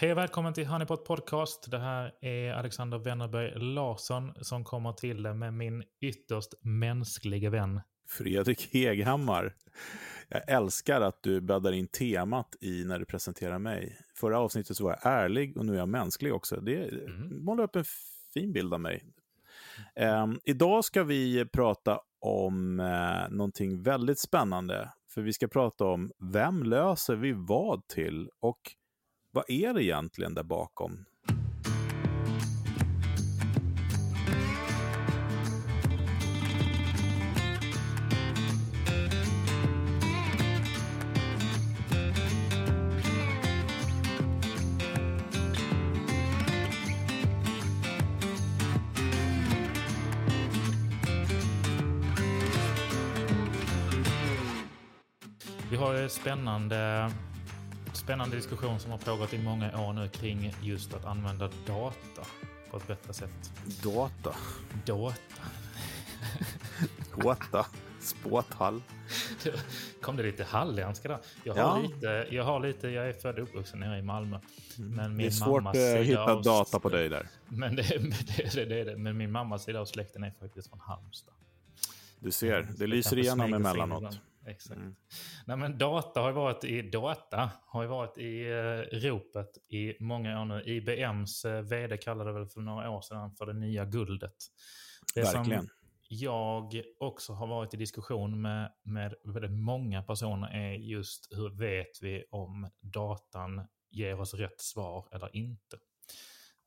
Hej och välkommen till Honeypot Podcast. Det här är Alexander Wennerberg Larsson som kommer till det med min ytterst mänskliga vän. Fredrik Heghammar. Jag älskar att du bäddar in temat i när du presenterar mig. Förra avsnittet så var jag ärlig och nu är jag mänsklig också. Det mm. målar upp en fin bild av mig. Um, idag ska vi prata om uh, någonting väldigt spännande. För vi ska prata om vem löser vi vad till och vad är det egentligen där bakom? Vi har ett spännande spännande diskussion som har pågått i många år nu kring just att använda data på ett bättre sätt. Data? Data. Data. Spåthall. Kom det lite halländska där? Jag har, ja. lite, jag har lite, jag är född och uppvuxen nere i Malmö. Mm. Men min det är svårt att hitta av, data på dig där. Men det, det, det, det, det, Men min mammas sida av släkten är faktiskt från Halmstad. Du ser, det lyser igenom emellanåt. Exakt. Mm. Nej, men data har varit i data har varit i eh, ropet i många år nu. IBMs eh, vd kallade det väl för några år sedan för det nya guldet. Det Verkligen. Som jag också har varit i diskussion med, med väldigt många personer är just hur vet vi om datan ger oss rätt svar eller inte.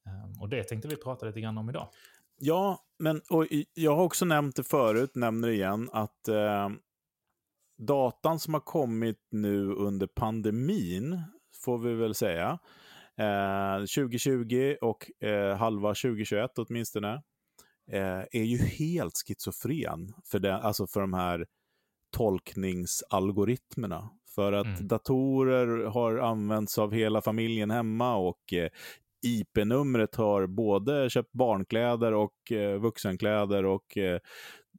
Um, och det tänkte vi prata lite grann om idag. Ja, men och jag har också nämnt det förut, nämner det igen, att eh, datan som har kommit nu under pandemin, får vi väl säga, eh, 2020 och eh, halva 2021 åtminstone, eh, är ju helt schizofren för, den, alltså för de här tolkningsalgoritmerna. För att mm. datorer har använts av hela familjen hemma och eh, IP-numret har både köpt barnkläder och eh, vuxenkläder och eh,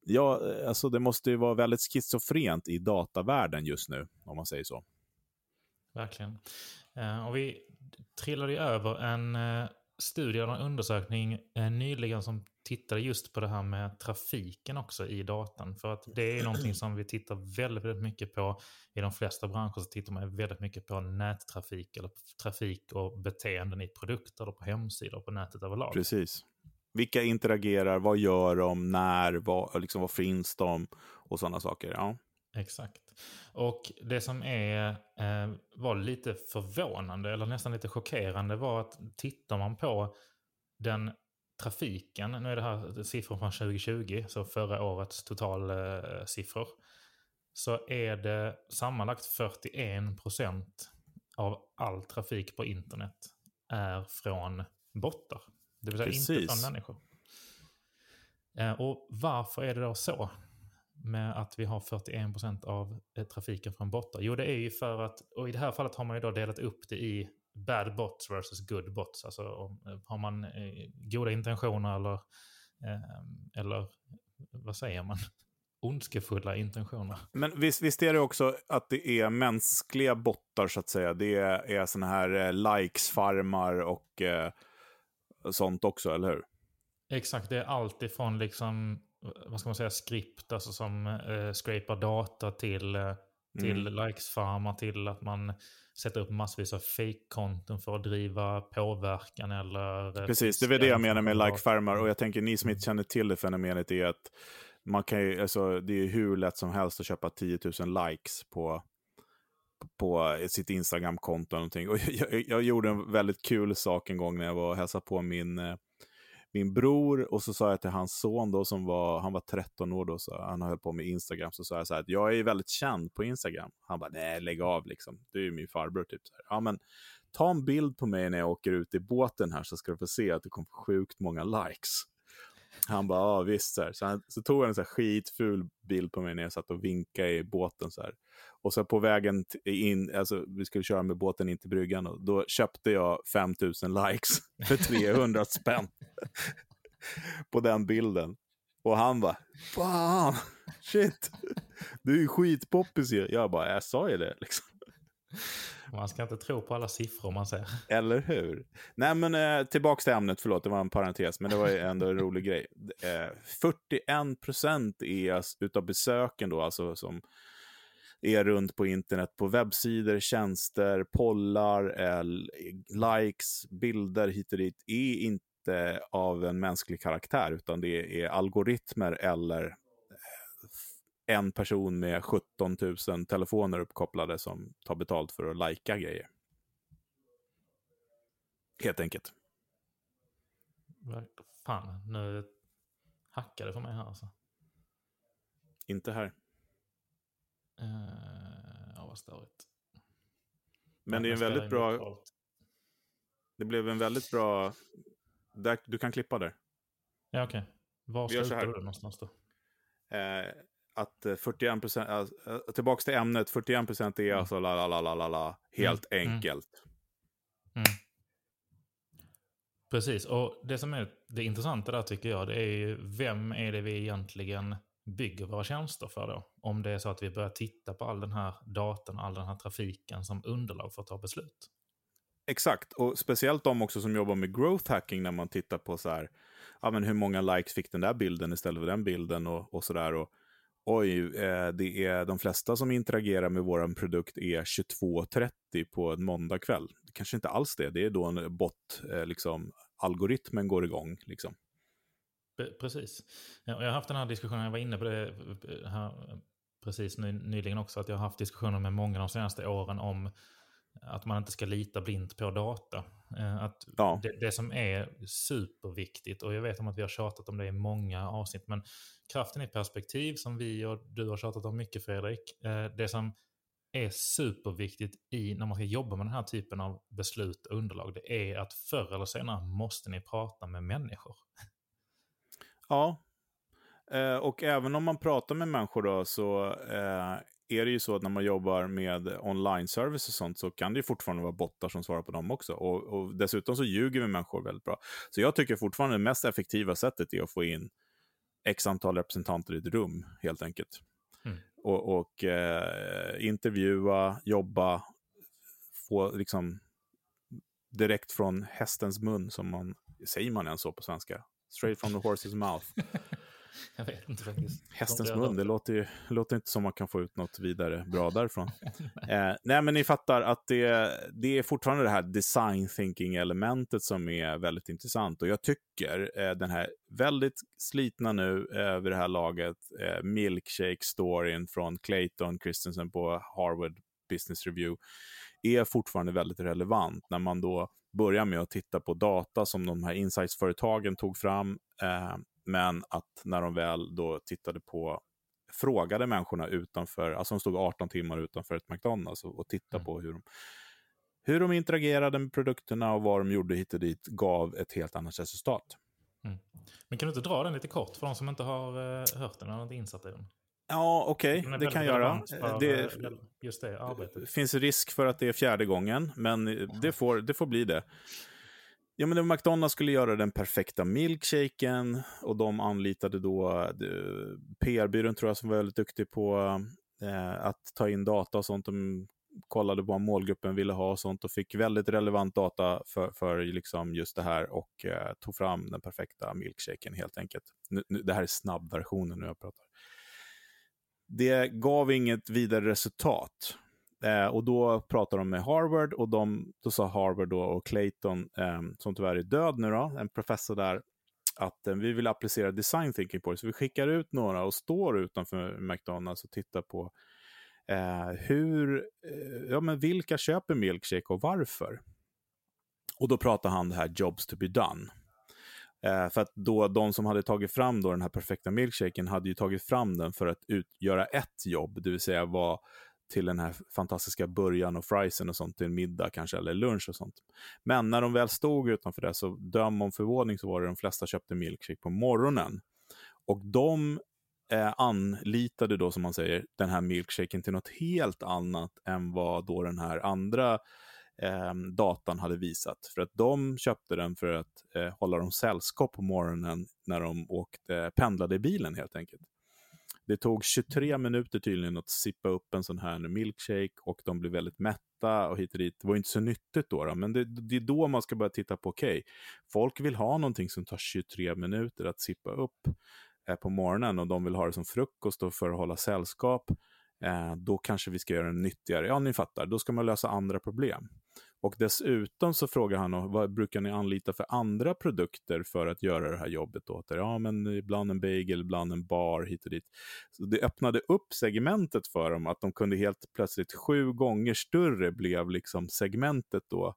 ja, alltså det måste ju vara väldigt schizofrent i datavärlden just nu, om man säger så. Verkligen. Eh, och vi trillade ju över en eh, studie en undersökning eh, nyligen som tittade just på det här med trafiken också i datan. För att det är någonting som vi tittar väldigt, väldigt mycket på. I de flesta branscher så tittar man väldigt mycket på nättrafik eller trafik och beteenden i produkter och på hemsidor och på nätet överlag. Precis. Vilka interagerar, vad gör de, när, vad, liksom, vad finns de och sådana saker. Ja. Exakt. Och det som är, eh, var lite förvånande eller nästan lite chockerande var att tittar man på den trafiken, nu är det här siffror från 2020, så förra årets totalsiffror, eh, så är det sammanlagt 41 procent av all trafik på internet är från bottar. Det vill säga Precis. inte från människor. Eh, och varför är det då så? Med att vi har 41% av eh, trafiken från bottar? Jo, det är ju för att, och i det här fallet har man ju då delat upp det i bad bots versus good bots. Alltså eh, har man goda intentioner eller, eller vad säger man? ondskefulla intentioner. Men visst, visst är det också att det är mänskliga bottar så att säga. Det är, är sådana här likes-farmar och sånt också, eller hur? Exakt, det är allt ifrån liksom, vad ska man säga, skript, alltså som eh, scrapar data till, eh, till mm. likes-farmar, till att man sätter upp massvis av fake-konton för att driva påverkan eller... Eh, Precis, det är det jag menar med like-farmar. Och jag tänker, ni som inte känner till det fenomenet är att man kan ju, alltså, det är hur lätt som helst att köpa 10 000 likes på på sitt Instagram-konto. Och jag, jag, jag, gjorde en väldigt kul sak en gång när jag var och hälsade på min, eh, min bror och så sa jag till hans son då som var, han var 13 år då, så han höll på med Instagram, så sa jag så här att jag är väldigt känd på Instagram. Han bara, nej lägg av liksom, du är ju min farbror typ. Så här, ja men ta en bild på mig när jag åker ut i båten här så ska du få se att det kommer sjukt många likes. Han bara, ja visst. Så, här. Så, han, så tog han en så här skitful bild på mig när jag satt och vinkade i båten. Så här. Och så på vägen in, alltså vi skulle köra med båten in till bryggan och då köpte jag 5000 likes för 300 spänn. på den bilden. Och han bara, fan, shit, du är ju skitpoppis ju. Jag bara, jag sa ju det liksom. Man ska inte tro på alla siffror man ser. Eller hur? Nej, men eh, tillbaka till ämnet. Förlåt, det var en parentes, men det var ändå en rolig grej. Eh, 41 procent utav besöken då, alltså som är runt på internet på webbsidor, tjänster, pollar, eh, likes, bilder hit och dit, är inte av en mänsklig karaktär, utan det är algoritmer eller eh, en person med 17 000 telefoner uppkopplade som tar betalt för att lajka grejer. Helt enkelt. Fan, nu hackar det för mig här alltså. Inte här. Uh, vad störigt. Men det är en väldigt bra... Det blev en väldigt bra... Där, du kan klippa där. Ja, okej. Okay. Var slutar du någonstans då? Eh, att 41 procent, äh, tillbaka till ämnet, 41 procent är mm. alltså la, la, la, la, la, helt mm. mm. enkelt. Mm. Precis, och det som är det intressanta där tycker jag, det är ju vem är det vi egentligen bygger våra tjänster för då? Om det är så att vi börjar titta på all den här datan, all den här trafiken som underlag för att ta beslut. Exakt, och speciellt de också som jobbar med growth hacking när man tittar på så här, ja men hur många likes fick den där bilden istället för den bilden och, och så där. Och, oj, eh, det är de flesta som interagerar med vår produkt är 22.30 på en måndagkväll. Det kanske inte alls det, det är då en bot, eh, liksom, algoritmen går igång. Liksom. Precis. Jag har haft den här diskussionen, jag var inne på det här precis ny, nyligen också, att jag har haft diskussioner med många de senaste åren om att man inte ska lita blint på data. Eh, att ja. det, det, som är superviktigt, och jag vet om att vi har tjatat om det i många avsnitt, men kraften i perspektiv som vi och du har tjatat om mycket Fredrik, eh, det som är superviktigt i när man ska jobba med den här typen av beslut och underlag, det är att förr eller senare måste ni prata med människor. Ja, eh, och även om man pratar med människor då så eh, är det ju så att när man jobbar med online-service och sånt så kan det ju fortfarande vara bottar som svarar på dem också. Och, och dessutom så ljuger vi människor väldigt bra. Så jag tycker fortfarande det mest effektiva sättet är att få in x antal representanter i ett rum, helt enkelt. Mm. Och, och eh, intervjua, jobba, få liksom direkt från hästens mun, som man, säger man än så på svenska? Straight from the horse's mouth. Jag vet inte faktiskt. Hästens mun, det låter, ju, låter inte som man kan få ut något vidare bra därifrån. eh, nej, men ni fattar att det, det är fortfarande det här design thinking-elementet som är väldigt intressant. Och jag tycker eh, den här väldigt slitna nu eh, vid det här laget, eh, milkshake-storyn från Clayton Christensen på Harvard Business Review, är fortfarande väldigt relevant när man då börjar med att titta på data som de här insights-företagen tog fram eh, men att när de väl då tittade på, frågade människorna utanför, alltså de stod 18 timmar utanför ett McDonalds och, och tittade mm. på hur de, hur de interagerade med produkterna och vad de gjorde hit och dit gav ett helt annat resultat. Mm. Men kan du inte dra den lite kort för de som inte har uh, hört den eller inte insatt i den? Ja, okej, okay. det kan göra. Det, eh, just det arbetet. finns risk för att det är fjärde gången, men det får, det får bli det. Ja, men McDonalds skulle göra den perfekta milkshaken och de anlitade då eh, PR-byrån tror jag som var väldigt duktig på eh, att ta in data och sånt. De kollade på vad målgruppen ville ha och sånt och fick väldigt relevant data för, för liksom just det här och eh, tog fram den perfekta milkshaken helt enkelt. Nu, nu, det här är snabbversionen nu jag pratar. Det gav inget vidare resultat. Eh, och då pratade de med Harvard och de, då sa Harvard då, och Clayton, eh, som tyvärr är död nu då, en professor där, att eh, vi vill applicera design thinking på det. Så vi skickar ut några och står utanför McDonalds och tittar på eh, hur, eh, ja men vilka köper milkshake och varför? Och då pratar han det här jobs to be done. Eh, för att då de som hade tagit fram då den här perfekta milkshaken hade ju tagit fram den för att utgöra ett jobb, det vill säga vara till den här fantastiska början och friesen och sånt till en middag kanske, eller lunch och sånt. Men när de väl stod utanför det, så döm om förvåning, så var det de flesta köpte milkshake på morgonen. Och de eh, anlitade då, som man säger, den här milkshaken till något helt annat än vad då den här andra eh, datan hade visat. För att de köpte den för att eh, hålla dem sällskap på morgonen när de åkte, pendlade i bilen helt enkelt. Det tog 23 minuter tydligen att sippa upp en sån här milkshake och de blev väldigt mätta och hit och dit. Det var inte så nyttigt då, då men det, det, är då man ska börja titta på, okej, okay, folk vill ha någonting som tar 23 minuter att sippa upp eh, på morgonen och de vill ha det som frukost och för att hålla sällskap. Eh, då kanske vi ska göra den nyttigare. Ja, ni fattar, då ska man lösa andra problem. Och dessutom så frågar han vad brukar ni anlita för andra produkter för att göra det här jobbet åt er? Ja, men ibland en bagel, ibland en bar hit och dit. Så det öppnade upp segmentet för dem, att de kunde helt plötsligt sju gånger större blev liksom segmentet då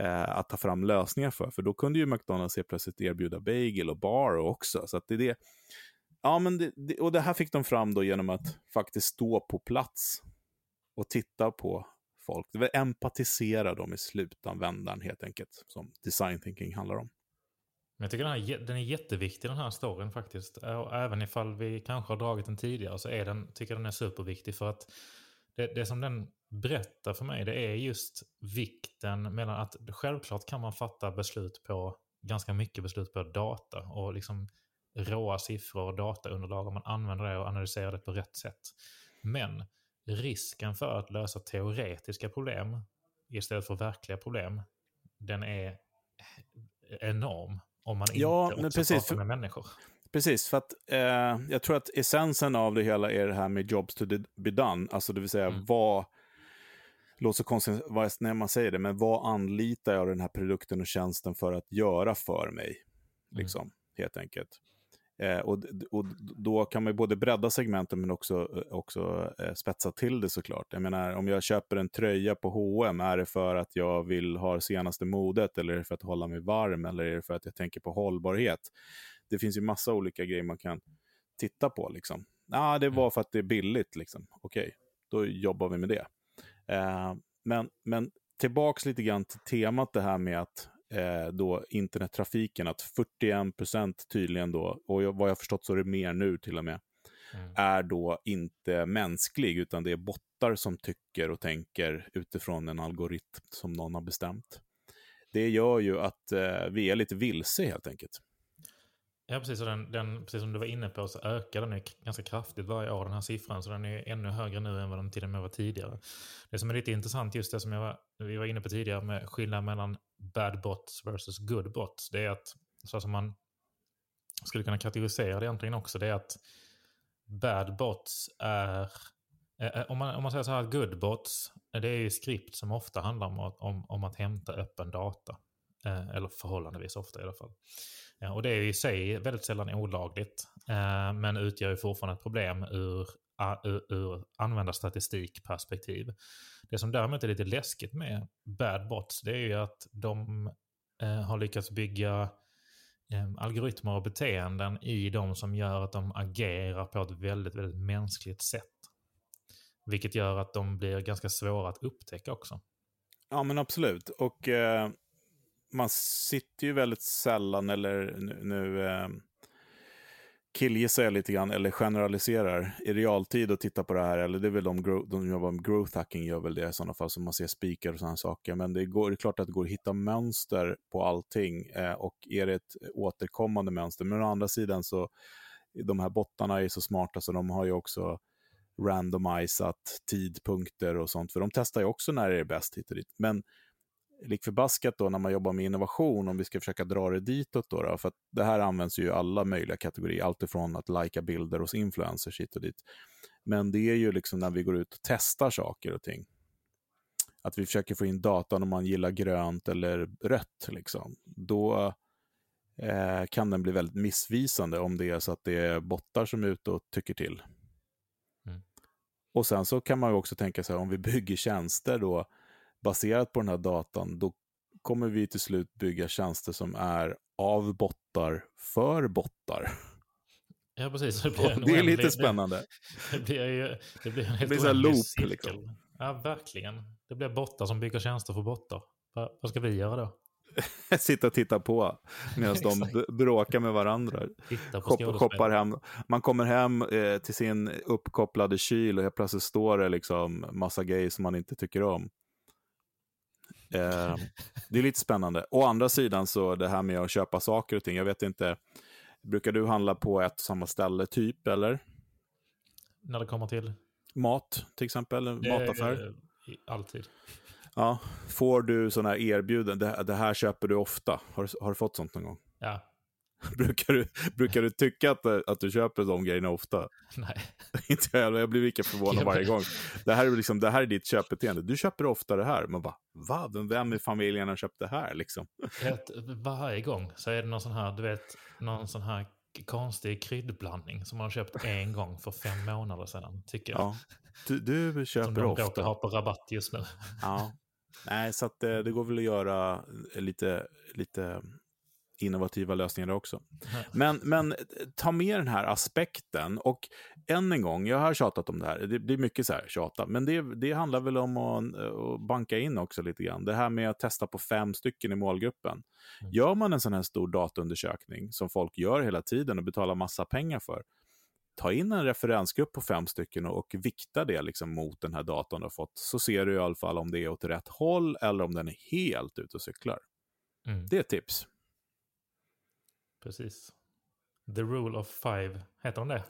eh, att ta fram lösningar för. För då kunde ju McDonalds helt plötsligt erbjuda bagel och bar också. Så att det är det. Ja, men det, det, och det här fick de fram då genom att faktiskt stå på plats och titta på folk. Det vill empatisera dem i slutanvändaren helt enkelt, som design thinking handlar om. Jag tycker den, här, den är jätteviktig den här storyn faktiskt. Även ifall vi kanske har dragit den tidigare så är den, tycker jag den är superviktig. För att det, det som den berättar för mig det är just vikten mellan att självklart kan man fatta beslut på ganska mycket beslut på data och liksom råa siffror och dataunderlag om man använder det och analyserar det på rätt sätt. Men risken för att lösa teoretiska problem istället för verkliga problem, den är enorm om man ja, inte också precis, pratar med människor. Precis, för att eh, jag tror att essensen av det hela är det här med jobs to be done, alltså det vill säga mm. vad, låter så konstigt när man säger det, men vad anlitar jag den här produkten och tjänsten för att göra för mig? Mm. Liksom, mm. helt enkelt. Eh, och, och då kan man ju både bredda segmenten men också, också eh, spetsa till det såklart. Jag menar, om jag köper en tröja på H&M är det för att jag vill ha senaste modet eller är det för att hålla mig varm eller är det för att jag tänker på hållbarhet? Det finns ju massa olika grejer man kan titta på. Liksom. Ah, det var mm. för att det är billigt. Liksom. Okej, okay, då jobbar vi med det. Eh, men, men tillbaks lite grann till temat det här med att eh, då internettrafiken, att 41 procent tydligen då, och vad jag förstått så är det mer nu till och med, mm. är då inte mänsklig, utan det är bottar som tycker och tänker utifrån en algoritm som någon har bestämt. Det gör ju att eh, vi är lite vilse helt enkelt. Ja, precis. Och den, den, precis som du var inne på så ökar den ganska kraftigt varje år, den här siffran. Så den är ännu högre nu än vad den till och med var tidigare. Det som är lite intressant, just det som jag var, vi var inne på tidigare med skillnaden mellan bad bots versus good bots. Det är att, så som man skulle kunna kategorisera det egentligen också, det är att bad bots är eh, eh, om man, om man säger så här, good bots, det är ju skript som ofta handlar om, om, om att hämta öppen data. Eh, eller förhållandevis ofta i alla fall. Eh, och det är i sig väldigt sällan olagligt, eh, men utgör ju fortfarande ett problem ur, ur, ur användarstatistikperspektiv. Det som däremot är lite läskigt med bad bots, det är ju att de eh, har lyckats bygga algoritmer och beteenden i dem som gör att de agerar på ett väldigt, väldigt mänskligt sätt. Vilket gör att de blir ganska svåra att upptäcka också. Ja, men absolut. Och eh, man sitter ju väldigt sällan, eller nu, nu eh, killgissar jag lite grann, eller generaliserar i realtid och tittar på det här, eller det är väl de, de som jobbar med growth hacking gör väl det i sådana fall, som man ser spikar och sådana saker. Men det, går, det är klart att det går att hitta mönster på allting eh, och är det ett återkommande mönster. Men å andra sidan så, de här bottarna är så smarta så de har ju också randomisat tidpunkter och sånt, för de testar ju också när det är bäst hit och dit. Men lik förbaskat då när man jobbar med innovation, om vi ska försöka dra det ditåt då, då för att det här används ju i alla möjliga kategorier, alltifrån att lajka bilder hos influencers hit och dit. Men det är ju liksom när vi går ut och testar saker och ting. Att vi försöker få in datan om man gillar grönt eller rött, liksom. Då eh, kan den bli väldigt missvisande om det är så att det är bottar som är ute och tycker till. Mm. Och sen så kan man ju också tänka sig om vi bygger tjänster då, baserat på den här datan, då kommer vi till slut bygga tjänster som är av bottar för bottar. Ja, precis. Det, blir det är lite spännande. Det, blir ju det blir en helt det blir en loop. Liksom. Ja, verkligen. Det blir bottar som bygger tjänster för bottar. Vad ska vi göra då? Sitta och titta på medan de bråkar med varandra. Koppar hem. Man kommer hem eh, till sin uppkopplade kyl och helt plötsligt står det liksom massa grejer som man inte tycker om. Eh, det är lite spännande. Å andra sidan så det här med att köpa saker och ting, jag vet inte, brukar du handla på ett och samma ställe typ, eller? När det kommer till? Mat, till exempel, det, mataffär? Alltid. Ja, får du sådana här erbjudanden, det, det, här köper du ofta. Har, har du fått sånt någon gång? Ja. brukar, du, brukar du tycka att, att du köper de grejerna ofta? Nej. Inte jag, jag blir lika förvånad varje gång. Det här, är liksom, det här är ditt köpbeteende. Du köper ofta det här. Man bara, va? Vem i familjen har köpt det här? Liksom? Vet, varje gång så är det någon sån här, du vet, någon sån här konstig kryddblandning som man har köpt en gång för fem månader sedan, tycker jag. Ja, du, du köper som de ofta. råkar ha på rabatt just nu. Ja. Nej, så att det, det går väl att göra lite, lite innovativa lösningar också. Men, men ta med den här aspekten och än en gång, jag har tjatat om det här, det blir mycket så här tjata, men det, det handlar väl om att, att, banka in också lite grann. Det här med att testa på fem stycken i målgruppen. Mm. Gör man en sån här stor dataundersökning som folk gör hela tiden och betalar massa pengar för, ta in en referensgrupp på fem stycken och, och vikta det liksom mot den här datorn du har fått, så ser du i alla fall om det är åt rätt håll eller om den är helt ute och cyklar. Mm. Det är ett tips. Precis. The Rule of Five, heter den det?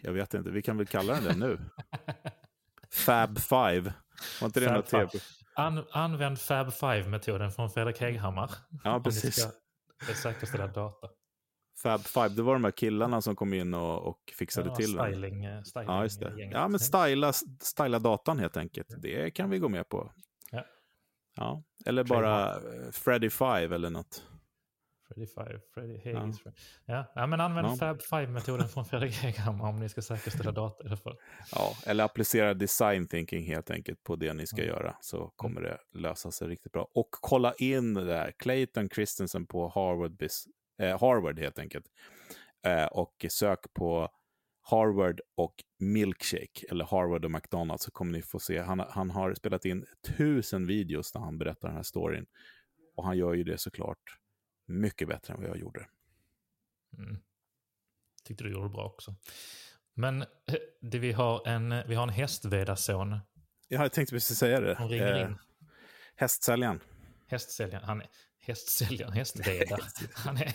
Jag vet inte, vi kan väl kalla den det nu. Fab Five. Var inte det Fab något five. An använd Fab Five-metoden från Fredrik Hägghammar. Ja, precis. Ska säkerställa data. Fab Five, det var de här killarna som kom in och, och fixade ja, till styling, den. Styling ja, just det. Ja, men styla, styla datan helt enkelt. Det kan vi gå med på. Ja. ja. Eller bara Freddy Five eller något. Freddy Five, Freddy Hagis. Ja. Ja. ja, men använd ja. Fab Five-metoden från Fredrik Heghammar om ni ska säkerställa data i alla fall. Ja, eller applicera design thinking helt enkelt på det ni ska mm. göra så kommer det lösa sig riktigt bra. Och kolla in det där, Clayton Christensen på Harvard, eh, Harvard helt enkelt. Eh, och sök på Harvard och Milkshake, eller Harvard och McDonalds, så kommer ni få se. Han, han har spelat in tusen videos när han berättar den här storyn. Och han gör ju det såklart mycket bättre än vad jag gjorde. Mm. Tyckte du gjorde bra också. Men eh, det, vi har en, vi har en hästvedarson. Ja, jag tänkte precis säga det. Han ringer eh, in. Hästsäljaren. Hästsäljaren. Han är hästsäljaren, hästveda. han är...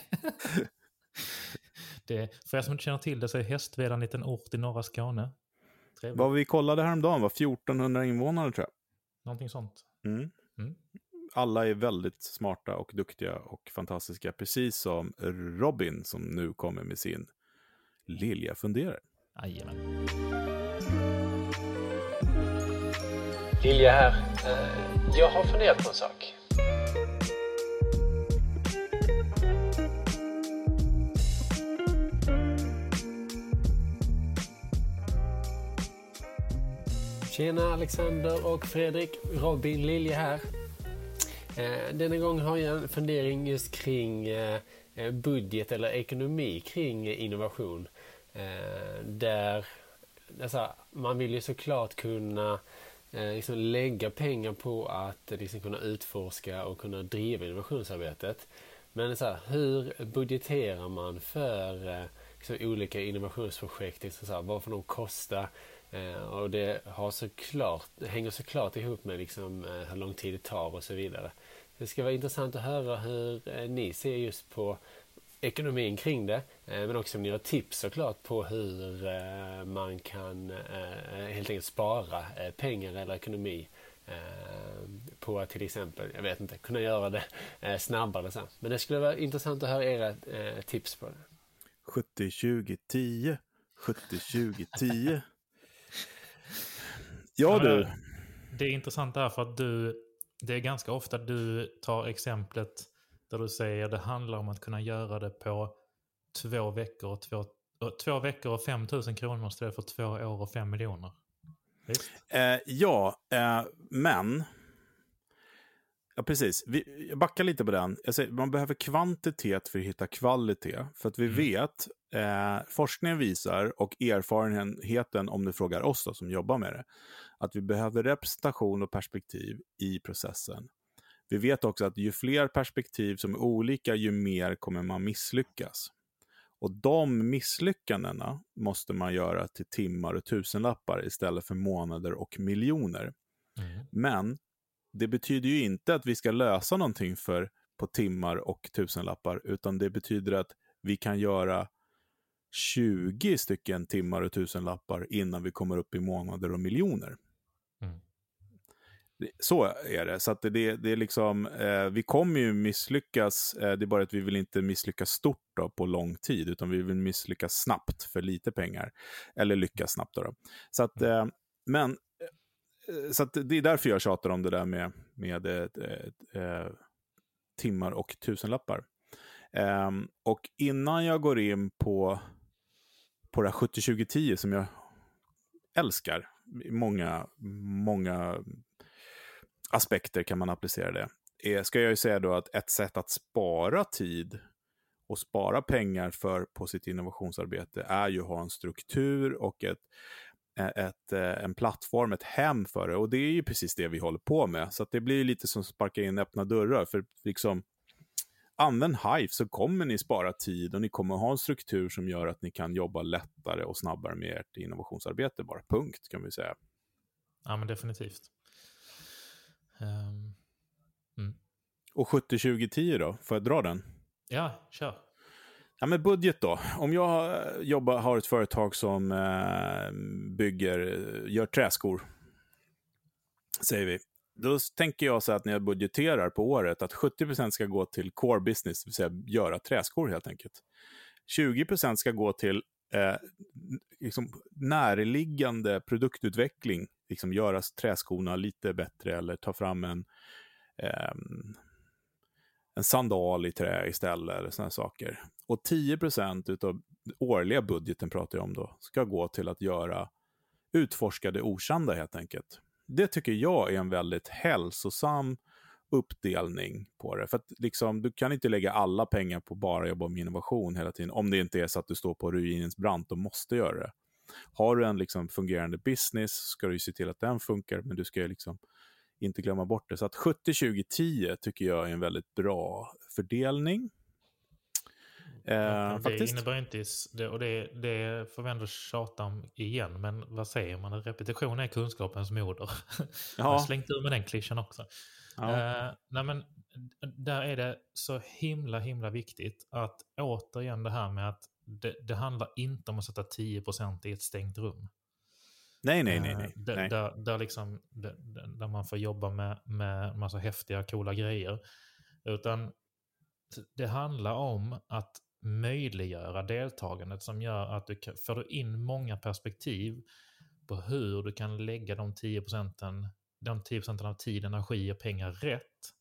det, för er som inte känner till det så är Hästveda en liten ort i norra Skåne. Trevligt. Vad vi kollade häromdagen var 1400 invånare tror jag. Någonting sånt. Mm. Mm alla är väldigt smarta och duktiga och fantastiska, precis som Robin som nu kommer med sin Lilja funderar. Jajamän. Lilja här. Eh, jag har funderat på en sak. Tjena Alexander och Fredrik. Robin Lilja här. Eh, denna gång har jag en fundering just kring eh, eh, budget eller ekonomi kring innovation. Där alltså, man vill ju såklart kunna liksom lägga pengar på att liksom kunna utforska och kunna driva innovationsarbetet. Men så här, hur budgeterar man för liksom, olika innovationsprojekt? Liksom så här, vad får de kosta? och det har såklart, hänger såklart ihop med liksom, hur lång tid det tar och så vidare. Det ska vara intressant att höra hur eh, ni ser just på ekonomin kring det. Eh, men också om ni har tips såklart på hur eh, man kan helt enkelt spara pengar eller ekonomi på att till exempel, jag vet inte, kunna göra det snabbare sen. Men det skulle vara intressant att höra era tips på det. 70, 20, 10. 70, 20, 10. Ja du. Det är intressant därför att du det är ganska ofta du tar exemplet där du säger det handlar om att kunna göra det på två veckor och två, två veckor och 5 000 kronor istället för två år och 5 miljoner. Eh, ja, eh, men... Ja, precis. Vi, jag backar lite på den. Säger, man behöver kvantitet för att hitta kvalitet. För att vi mm. vet, eh, forskningen visar och erfarenheten, om du frågar oss då, som jobbar med det, att vi behöver representation och perspektiv i processen. Vi vet också att ju fler perspektiv som är olika, ju mer kommer man misslyckas. Och de misslyckandena måste man göra till timmar och tusenlappar istället för månader och miljoner. Mm. Men det betyder ju inte att vi ska lösa någonting för på timmar och tusenlappar, utan det betyder att vi kan göra 20 stycken timmar och tusenlappar innan vi kommer upp i månader och miljoner. Så är det. Så att det, det är liksom, eh, vi kommer ju misslyckas, eh, det är bara att vi vill inte misslyckas stort då, på lång tid, utan vi vill misslyckas snabbt för lite pengar. Eller lyckas snabbt. Då, då. Så att, eh, men, Eh, så att det är därför jag tjatar om det där med, med eh, eh timmar och tusenlappar. Um, och innan jag går in på, på det här 70-20-10 som jag älskar, många, många aspekter kan man applicera det. Är, ska jag ju säga då att ett sätt att spara tid och spara pengar för på sitt innovationsarbete är ju att ha en struktur och ett, ett, en plattform, ett hem för det. Och det är ju precis det vi håller på med. Så det blir lite som att sparka in öppna dörrar. För liksom, använd Hive så kommer ni spara tid och ni kommer ha en struktur som gör att ni kan jobba lättare och snabbare med ert innovationsarbete. Bara punkt kan vi säga. Ja, men definitivt. Um, mm. Och 70-20-10 då? Får jag dra den? Ja, kör. Ja, men budget då. Om jag jobbar, har ett företag som eh, bygger, eh, gör träskor, säger vi. Då tänker jag så att när jag budgeterar på året att 70% ska gå till core business, det vill säga göra träskor helt enkelt. 20% ska gå till eh, liksom närliggande produktutveckling, liksom göra träskorna lite bättre eller ta fram en, eh, en sandal i trä istället eller sådana saker. Och 10% av årliga budgeten pratar jag om då, ska gå till att göra utforskade okända helt enkelt. Det tycker jag är en väldigt hälsosam uppdelning på det. För att liksom, du kan inte lägga alla pengar på bara jobba med innovation hela tiden, om det inte är så att du står på ruinens brant och måste göra det. Har du en liksom fungerande business ska du se till att den funkar, men du ska ju liksom inte glömma bort det. Så att 70-20-10 tycker jag är en väldigt bra fördelning. Eh, det faktiskt. innebär inte, och det, det får vi ändå tjata om igen, men vad säger man? Repetition är kunskapens moder. Ja. Jag har slängt ur med den klyschan också. Ja. Uh, nej men, där är det så himla, himla viktigt att återigen det här med att det, det handlar inte om att sätta 10% i ett stängt rum. Nej, nej, nej. nej. Uh, där, där, där, liksom, där, man får jobba med, med massa häftiga, coola grejer. Utan det handlar om att möjliggöra deltagandet som gör att du kan, får du in många perspektiv på hur du kan lägga de 10 procenten de 10 procenten av tid, energi och pengar rätt,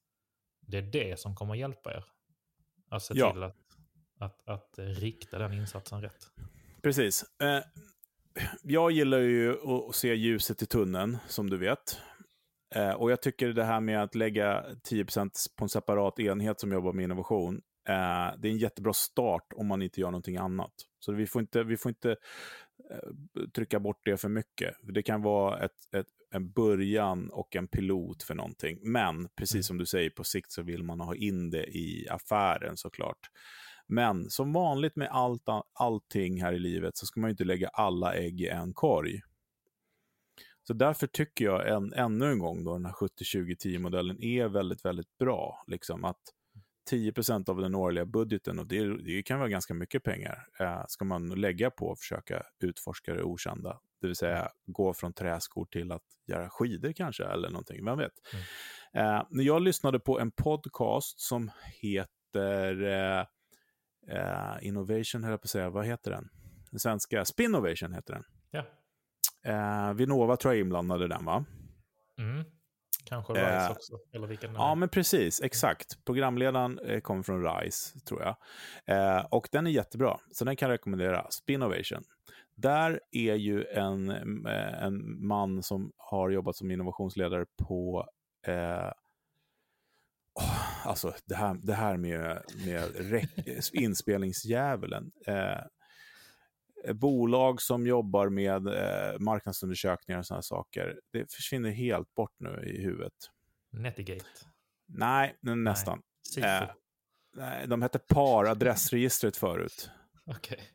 det är det som kommer att hjälpa er. Att se ja. till att, att, att rikta den insatsen rätt. Precis. Eh, jag gillar ju att se ljuset i tunneln, som du vet. Eh, och jag tycker det här med att lägga 10% på en separat enhet som jobbar med innovation, eh, det är en jättebra start om man inte gör någonting annat. Så vi får inte, vi får inte eh, trycka bort det för mycket. Det kan vara ett, ett en början och en pilot för någonting. Men precis mm. som du säger, på sikt så vill man ha in det i affären såklart. Men som vanligt med allt, allting här i livet så ska man ju inte lägga alla ägg i en korg. Så därför tycker jag en, ännu en gång då den här 70-20-10-modellen är väldigt, väldigt bra. Liksom att 10% av den årliga budgeten, och det, det, kan vara ganska mycket pengar, eh, ska man lägga på att försöka utforska det okända. Det vill säga gå från träskor till att göra skidor kanske, eller någonting, vem vet. Mm. Eh, jag lyssnade på en podcast som heter eh, eh, Innovation, höll jag på att säga, vad heter den? Den svenska, Spinnovation heter den. Ja. Eh, Vinnova tror jag inblandade den, va? Mm. Kanske Rise eh, också, eller vilken Ja, men precis, exakt. Programledaren eh, kommer från Rise, tror jag. Eh, och den är jättebra, så den kan jag rekommendera. Spinovation. Där är ju en, eh, en man som har jobbat som innovationsledare på eh, alltså det här, det här med, med inspelningsdjävulen. Eh, bolag som jobbar med eh, marknadsundersökningar och sådana saker, det försvinner helt bort nu i huvudet. Netigate? Nej, nästan. Nej. Eh, nej, de hette PAR, adressregistret förut. Okej. Okay.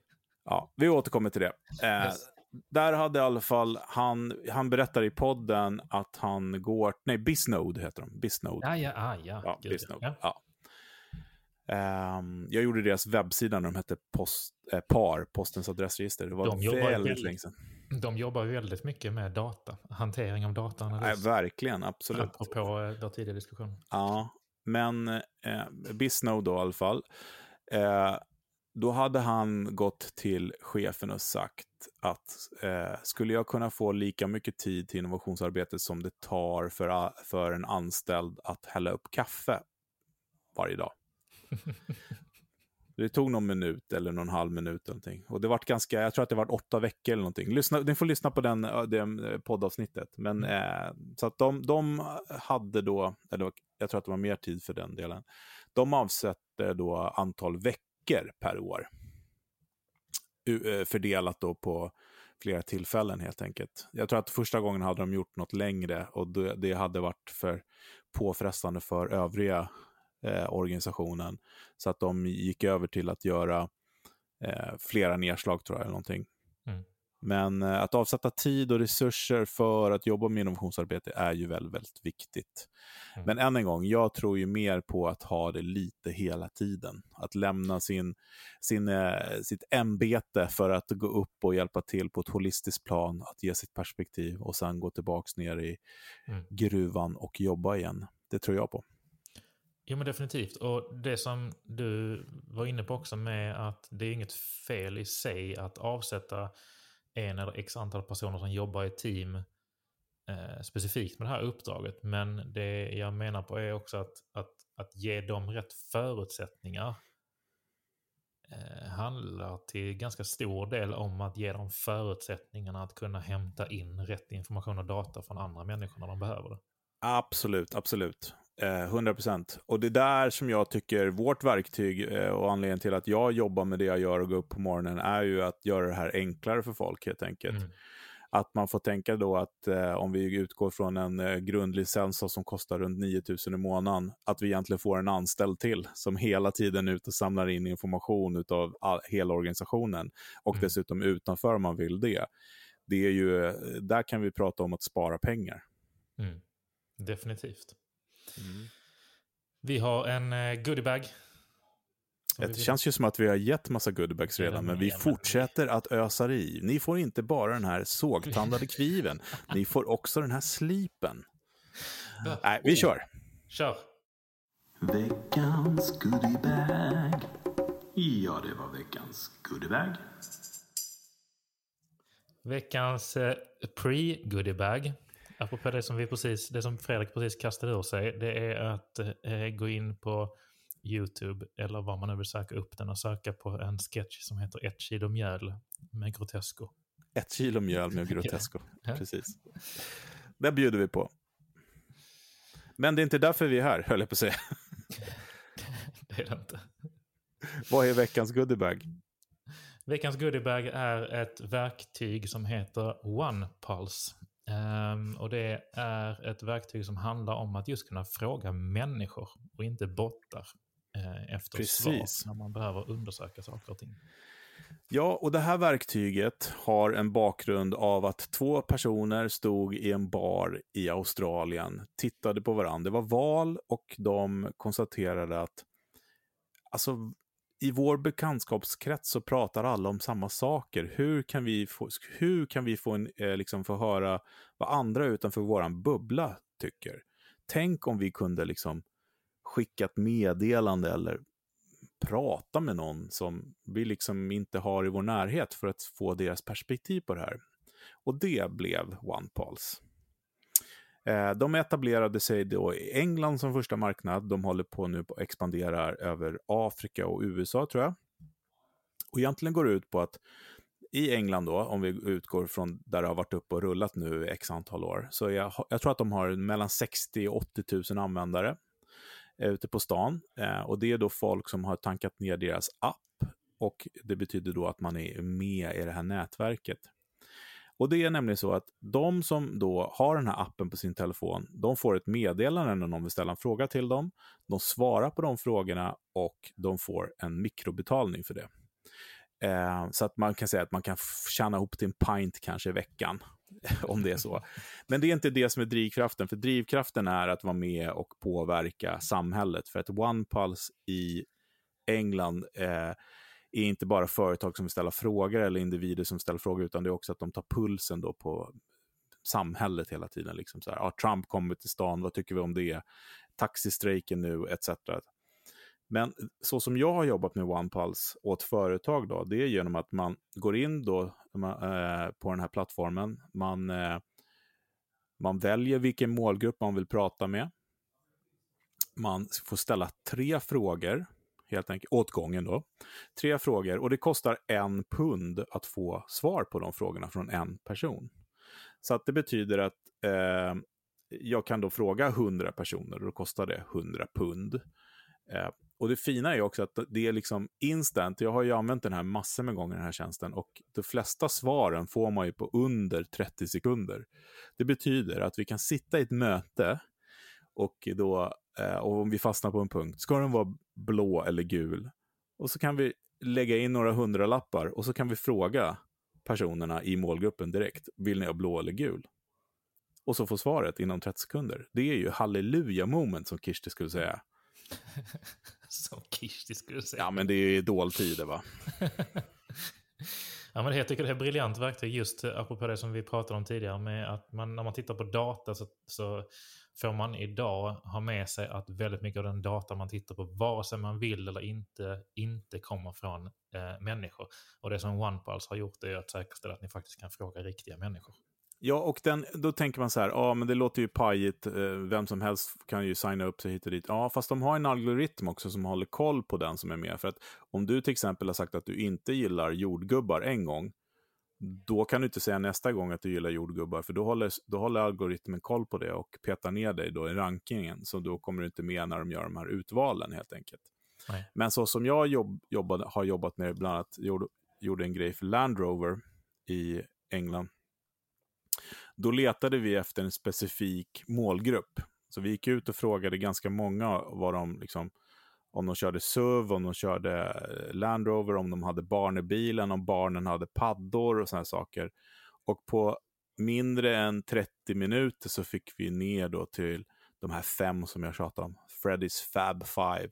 Ja, vi återkommer till det. Eh, yes. Där hade i alla fall han, han berättar i podden att han går, nej Bisnode heter de, Bisnode. Ja, ja, ah, ja. ja, Bisnode. ja. ja. Um, jag gjorde deras webbsida när de hette post, eh, PAR, Postens adressregister. Det var de väldigt länge sedan. De jobbar väldigt mycket med data, hantering av data. Nej, verkligen, absolut. Apropå eh, vår tidigare diskussion. Ja, men eh, Bisnow då i alla fall. Eh, då hade han gått till chefen och sagt att eh, skulle jag kunna få lika mycket tid till innovationsarbete som det tar för, för en anställd att hälla upp kaffe varje dag. Det tog någon minut eller någon halv minut. Eller någonting. Och det var ganska, jag tror att det var åtta veckor eller någonting. Lyssna, ni får lyssna på den, det poddavsnittet. Men, mm. eh, så att de, de hade då, eller jag tror att det var mer tid för den delen. De avsätter då antal veckor per år. Eh, fördelat då på flera tillfällen helt enkelt. Jag tror att första gången hade de gjort något längre och det, det hade varit för påfrestande för övriga eh, organisationen. Så att de gick över till att göra eh, flera nedslag tror jag. Eller någonting. Men eh, att avsätta tid och resurser för att jobba med innovationsarbete är ju väldigt, väldigt viktigt. Mm. Men än en gång, jag tror ju mer på att ha det lite hela tiden. Att lämna sin, sin, eh, sitt ämbete för att gå upp och hjälpa till på ett holistiskt plan, att ge sitt perspektiv och sen gå tillbaka ner i mm. gruvan och jobba igen. Det tror jag på. Jo men definitivt. Och det som du var inne på också med att det är inget fel i sig att avsätta en eller x antal personer som jobbar i team eh, specifikt med det här uppdraget. Men det jag menar på är också att, att, att ge dem rätt förutsättningar eh, handlar till ganska stor del om att ge dem förutsättningarna att kunna hämta in rätt information och data från andra människor när de behöver det. Absolut, absolut. 100 eh, procent. Och det är där som jag tycker vårt verktyg eh, och anledningen till att jag jobbar med det jag gör och går upp på morgonen är ju att göra det här enklare för folk helt enkelt. Mm. Att man får tänka då att eh, om vi utgår från en eh, grundlicens som kostar runt 9000 i månaden, att vi egentligen får en anställd till som hela tiden är ute och samlar in information av hela organisationen och mm. dessutom utanför om man vill det. Det är ju, där kan vi prata om att spara pengar. Mm. Definitivt. Mm. Vi har en eh, goodiebag. Det känns ju som att vi har gett massa goodiebags redan, men vi fortsätter att ösa i. Ni får inte bara den här sågtandade kniven, ni får också den här slipen. Nej, vi kör. Kör. Veckans goodiebag. Ja, det var veckans goodiebag. Veckans eh, pre-goodiebag apropå det som, vi precis, det som Fredrik precis kastade ur sig, det är att eh, gå in på YouTube eller vad man nu vill söka upp den och söka på en sketch som heter Ett kilo mjöl med Grotesco. Ett kilo mjöl med Grotesco, ja. precis. Det bjuder vi på. Men det är inte därför vi är här, höll jag på att säga. det är det inte. Vad är veckans goodiebag? Veckans goodiebag är ett verktyg som heter OnePulse. Um, och det är ett verktyg som handlar om att just kunna fråga människor och inte bottar uh, efter Precis. svar när man behöver undersöka saker och ting. Ja, och det här verktyget har en bakgrund av att två personer stod i en bar i Australien, tittade på varandra. Det var val och de konstaterade att alltså, i vår bekantskapskrets så pratar alla om samma saker. Hur kan vi få, hur kan vi få, en, eh, liksom få höra vad andra utanför vår bubbla tycker? Tänk om vi kunde liksom skicka ett meddelande eller prata med någon som vi liksom inte har i vår närhet för att få deras perspektiv på det här. Och det blev OnePulse. Eh, de etablerade sig då i England som första marknad. De håller på nu att expandera över Afrika och USA tror jag. Och egentligen går det ut på att i England då, om vi utgår från där det har varit uppe och rullat nu i x antal år, så jag, jag tror att de har mellan 60 och 80 000 användare eh, ute på stan. Eh, och det är då folk som har tankat ner deras app och det betyder då att man är med i det här nätverket. Och det är nämligen så att de som då har den här appen på sin telefon, de får ett meddelande när någon vill ställa en fråga till dem. De svarar på de frågorna och de får en mikrobetalning för det. Eh, så att man kan säga att man kan tjäna ihop till en pint kanske i veckan, om det är så. Men det är inte det som är drivkraften, för drivkraften är att vara med och påverka samhället. För att OnePulse i England eh, är inte bara företag som vill ställa frågor eller individer som ställer frågor, utan det är också att de tar pulsen då på samhället hela tiden. Liksom så här, ja, Trump kommer till stan, vad tycker vi om det? Taxistrejken nu, etc. Men så som jag har jobbat med OnePulse åt företag, då, det är genom att man går in då, eh, på den här plattformen, man, eh, man väljer vilken målgrupp man vill prata med. Man får ställa tre frågor, helt enkelt, åt gången då. Tre frågor, och det kostar en pund att få svar på de frågorna från en person. Så att det betyder att eh, jag kan då fråga 100 personer och då kostar det 100 pund. Eh, och det fina är också att det är liksom instant. Jag har ju använt den här massor med gånger, den här tjänsten. Och de flesta svaren får man ju på under 30 sekunder. Det betyder att vi kan sitta i ett möte och då, eh, och om vi fastnar på en punkt, ska den vara blå eller gul? Och så kan vi lägga in några hundralappar och så kan vi fråga personerna i målgruppen direkt, vill ni ha blå eller gul? Och så få svaret inom 30 sekunder. Det är ju halleluja moment som Kirsti skulle säga. Som Kirsti skulle säga. Ja, men det är idoltider va? ja, men jag tycker det är ett briljant verktyg just eh, apropå det som vi pratade om tidigare med att man, när man tittar på data så, så får man idag ha med sig att väldigt mycket av den data man tittar på, vare sig man vill eller inte, inte kommer från eh, människor. Och det som OnePulse har gjort är att säkerställa att ni faktiskt kan fråga riktiga människor. Ja, och den, då tänker man så här, ja men det låter ju pajigt, eh, vem som helst kan ju signa upp sig hit och dit. Ja, fast de har en algoritm också som håller koll på den som är med. För att om du till exempel har sagt att du inte gillar jordgubbar en gång, då kan du inte säga nästa gång att du gillar jordgubbar, för då håller, då håller algoritmen koll på det och petar ner dig då i rankingen, så då kommer du inte med när de gör de här utvalen helt enkelt. Nej. Men så som jag jobb, jobbade, har jobbat med, bland annat gjorde, gjorde en grej för Land Rover i England, då letade vi efter en specifik målgrupp. Så vi gick ut och frågade ganska många vad de, liksom, om de körde SUV, om de körde eh, Land Rover, om de hade barn i bilen, om barnen hade paddor och sådana saker. Och på mindre än 30 minuter så fick vi ner då till de här fem som jag tjatade om, Freddys Fab Five,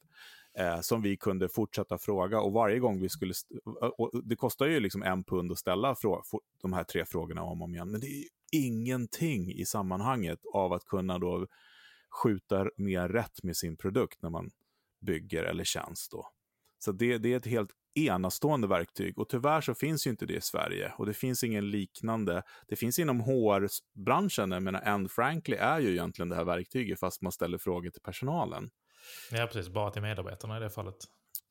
eh, som vi kunde fortsätta fråga. Och varje gång vi skulle, och det kostar ju liksom en pund att ställa de här tre frågorna om och om igen, men det är ingenting i sammanhanget av att kunna då skjuta mer rätt med sin produkt när man bygger eller tjänst. Då. Så det, det är ett helt enastående verktyg och tyvärr så finns ju inte det i Sverige och det finns ingen liknande. Det finns inom HR-branschen, jag menar Anne Frankly är ju egentligen det här verktyget fast man ställer frågor till personalen. Ja, precis. Bara till medarbetarna i det fallet.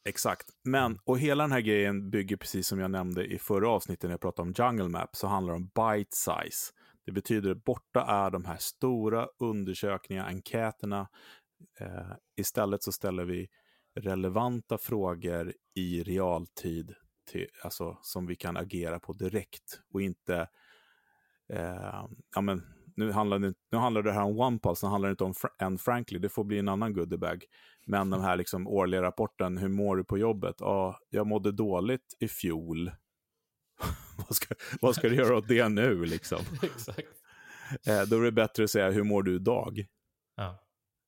Exakt. Men, och hela den här grejen bygger precis som jag nämnde i förra avsnittet när jag pratade om Jungle Map, så handlar det om bite size. Det betyder att borta är de här stora undersökningarna, enkäterna. Eh, istället så ställer vi relevanta frågor i realtid, till, alltså, som vi kan agera på direkt och inte eh, ja, men, nu handlar, det, nu handlar det här om OnePulse, nu handlar det inte om Anne Frankly, det får bli en annan goodiebag. Men den här liksom årliga rapporten, hur mår du på jobbet? Ja, jag mådde dåligt i fjol. vad, ska, vad ska du göra åt det nu liksom? Exakt. Eh, då är det bättre att säga, hur mår du idag? Ja.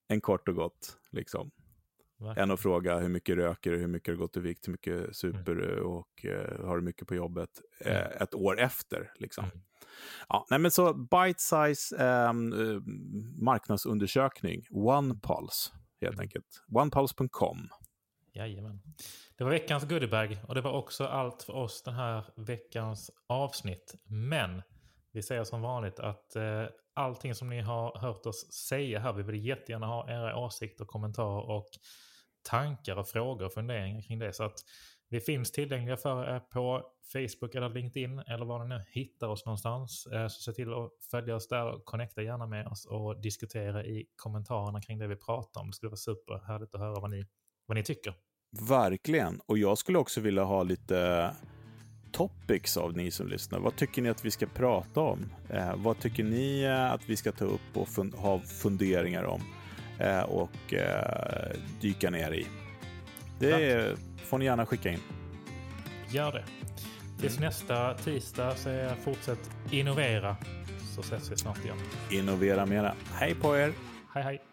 En kort och gott, liksom. Verkligen. Än att fråga hur mycket röker du, hur mycket har gått i vikt, hur mycket super du mm. och uh, har du mycket på jobbet uh, mm. ett år efter. Liksom. Mm. Ja, nej, men så bite size um, uh, marknadsundersökning, OnePulse helt mm. enkelt. OnePulse.com. Jajamän. Det var veckans goodiebag och det var också allt för oss den här veckans avsnitt. Men vi säger som vanligt att eh, allting som ni har hört oss säga här, vi vill jättegärna ha era åsikter, kommentarer och tankar och frågor och funderingar kring det. Så att vi finns tillgängliga för er på Facebook eller LinkedIn eller var ni nu hittar oss någonstans. Eh, så se till att följa oss där och connecta gärna med oss och diskutera i kommentarerna kring det vi pratar om. Det skulle vara superhärligt att höra vad ni, vad ni tycker. Verkligen, och jag skulle också vilja ha lite topics av ni som lyssnar. Vad tycker ni att vi ska prata om? Eh, vad tycker ni eh, att vi ska ta upp och fun ha funderingar om och eh, dyka ner i? Det får ni gärna skicka in. Gör det. Tills mm. nästa tisdag så är fortsätt innovera så ses vi snart igen. Innovera mera. Hej på er! Hej hej!